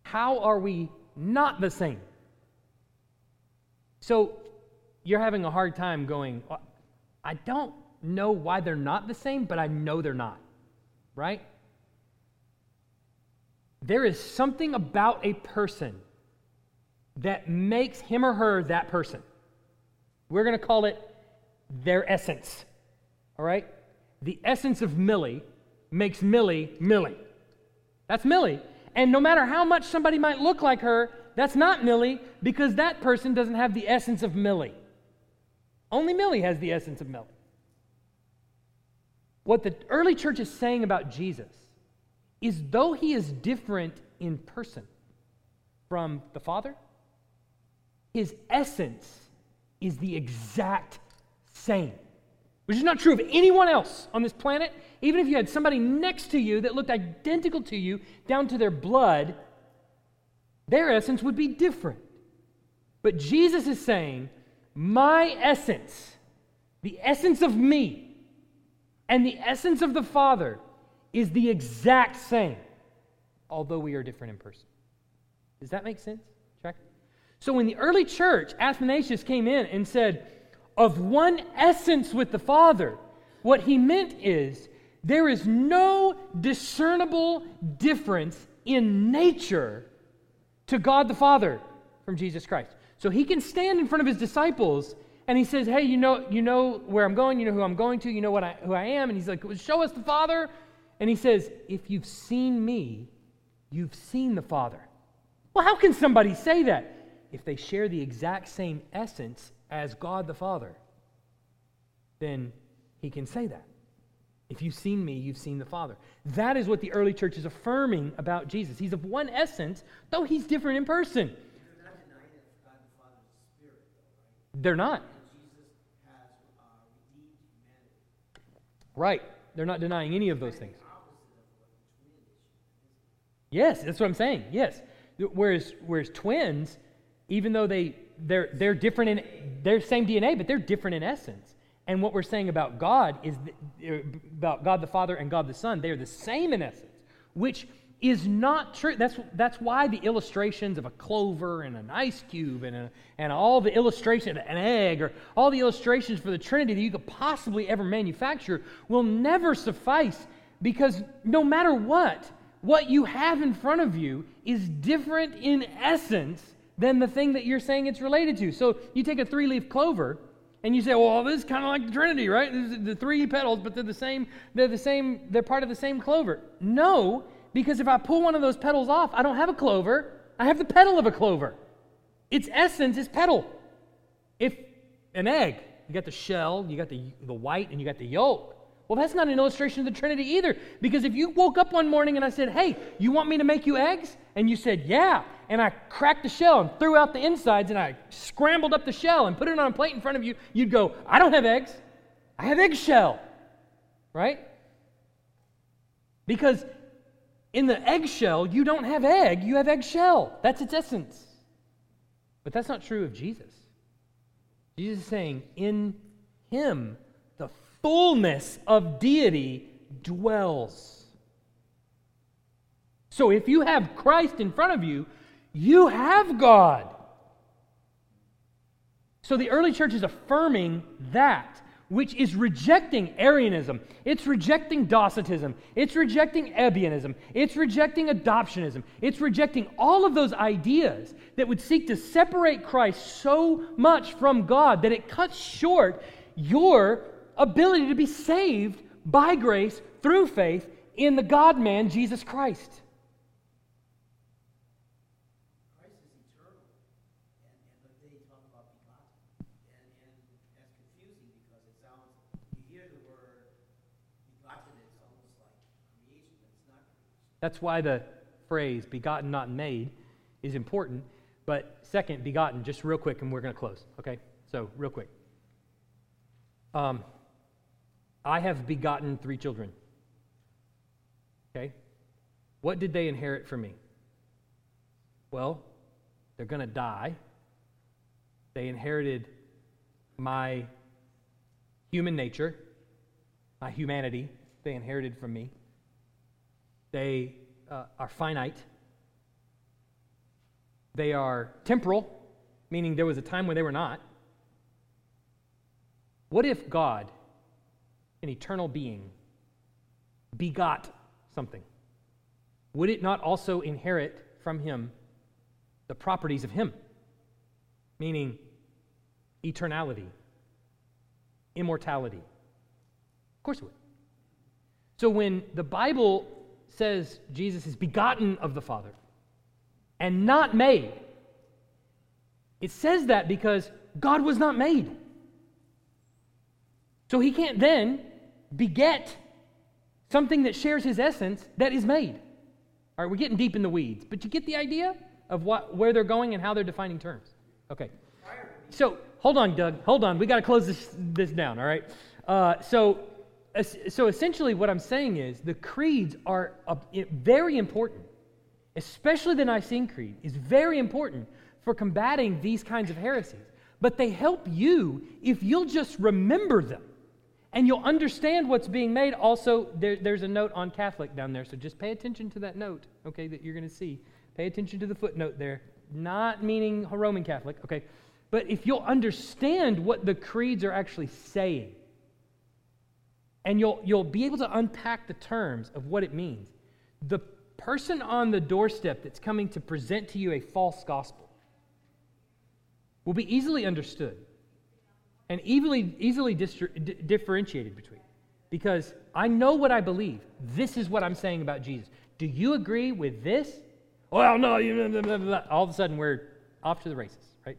How are we not the same? So you're having a hard time going, I don't know why they're not the same, but I know they're not, right? There is something about a person that makes him or her that person. We're going to call it their essence, all right? The essence of Millie makes Millie Millie. That's Millie. And no matter how much somebody might look like her, that's not Millie because that person doesn't have the essence of Millie. Only Millie has the essence of Millie. What the early church is saying about Jesus is though he is different in person from the Father, his essence is the exact same, which is not true of anyone else on this planet. Even if you had somebody next to you that looked identical to you down to their blood, their essence would be different. But Jesus is saying, My essence, the essence of me, and the essence of the Father is the exact same, although we are different in person. Does that make sense? Check. So when the early church, Athanasius came in and said, of one essence with the Father, what he meant is there is no discernible difference in nature to God the Father from Jesus Christ. So he can stand in front of his disciples and he says, Hey, you know, you know where I'm going, you know who I'm going to, you know what I, who I am. And he's like, Show us the Father. And he says, If you've seen me, you've seen the Father. Well, how can somebody say that? If they share the exact same essence as God the Father, then he can say that. If you've seen me, you've seen the Father. That is what the early church is affirming about Jesus. He's of one essence, though he's different in person. They're not denying that God the Father is a spirit, though, right? They're not. And Jesus has uh. Right. They're not denying any of those things. Opposite of what the twin issue is. Yes, that's what I'm saying. Yes. Whereas, whereas twins, even though they they're they're different in they're same DNA, but they're different in essence. And what we're saying about God is th- about God the Father and God the Son, they are the same in essence, which is not true. That's, that's why the illustrations of a clover and an ice cube and, a, and all the illustrations, an egg, or all the illustrations for the Trinity that you could possibly ever manufacture will never suffice because no matter what, what you have in front of you is different in essence than the thing that you're saying it's related to. So you take a three leaf clover and you say, well, this is kind of like the Trinity, right? The three petals, but they're the same, they're the same, they're part of the same clover. No, because if I pull one of those petals off, I don't have a clover. I have the petal of a clover. Its essence is petal. If an egg, you got the shell, you got the, the white, and you got the yolk. Well, that's not an illustration of the Trinity either. Because if you woke up one morning and I said, Hey, you want me to make you eggs? And you said, Yeah. And I cracked the shell and threw out the insides and I scrambled up the shell and put it on a plate in front of you, you'd go, I don't have eggs. I have eggshell. right? Because in the eggshell, you don't have egg, you have eggshell. That's its essence. But that's not true of Jesus. Jesus is saying, in him, the fullness of deity dwells. So if you have Christ in front of you, you have God. So the early church is affirming that, which is rejecting Arianism. It's rejecting Docetism. It's rejecting Ebionism. It's rejecting adoptionism. It's rejecting all of those ideas that would seek to separate Christ so much from God that it cuts short your ability to be saved by grace through faith in the God man, Jesus Christ. Christ is eternal. And, and but they talk about begotten. And, and that's confusing because it sounds, you hear the word begotten, it's almost like creation, but it's not creation. That's why the phrase begotten, not made is important. But second, begotten, just real quick, and we're going to close. Okay? So, real quick. Um, I have begotten three children. Okay? What did they inherit from me? Well, they're going to die. They inherited my human nature, my humanity, they inherited from me. They uh, are finite. They are temporal, meaning there was a time when they were not. What if God, an eternal being, begot something? Would it not also inherit from him the properties of him? Meaning eternality, immortality. Of course it would. So when the Bible says Jesus is begotten of the Father and not made, it says that because God was not made. So he can't then beget something that shares his essence that is made. All right, we're getting deep in the weeds, but you get the idea of what, where they're going and how they're defining terms. Okay. So hold on, Doug. Hold on. We got to close this, this down, all right? Uh, so, so essentially, what I'm saying is the creeds are very important, especially the Nicene Creed is very important for combating these kinds of heresies. But they help you if you'll just remember them and you'll understand what's being made. Also, there, there's a note on Catholic down there, so just pay attention to that note, okay, that you're going to see. Pay attention to the footnote there, not meaning Roman Catholic, okay? But if you'll understand what the creeds are actually saying, and you'll, you'll be able to unpack the terms of what it means, the person on the doorstep that's coming to present to you a false gospel will be easily understood and easily, easily distri- d- differentiated between. Because I know what I believe. This is what I'm saying about Jesus. Do you agree with this? Well, no. You, blah, blah, blah. All of a sudden, we're off to the races, right?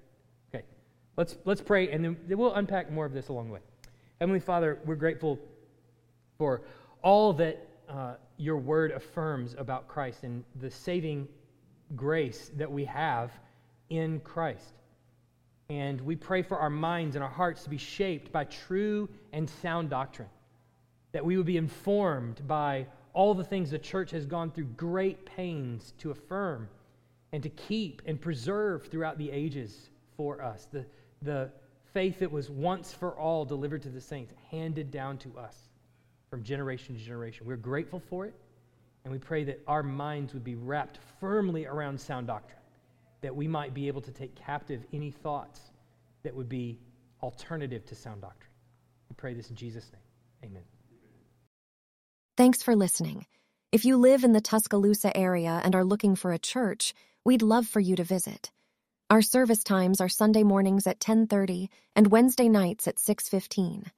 Okay. Let's, let's pray, and then we'll unpack more of this along the way. Heavenly Father, we're grateful for all that uh, your word affirms about Christ and the saving grace that we have in Christ. And we pray for our minds and our hearts to be shaped by true and sound doctrine, that we would be informed by all the things the church has gone through great pains to affirm and to keep and preserve throughout the ages for us. The, the faith that was once for all delivered to the saints, handed down to us from generation to generation. We're grateful for it, and we pray that our minds would be wrapped firmly around sound doctrine that we might be able to take captive any thoughts that would be alternative to sound doctrine. We pray this in Jesus' name. Amen. Thanks for listening. If you live in the Tuscaloosa area and are looking for a church, we'd love for you to visit. Our service times are Sunday mornings at 10:30 and Wednesday nights at 6:15.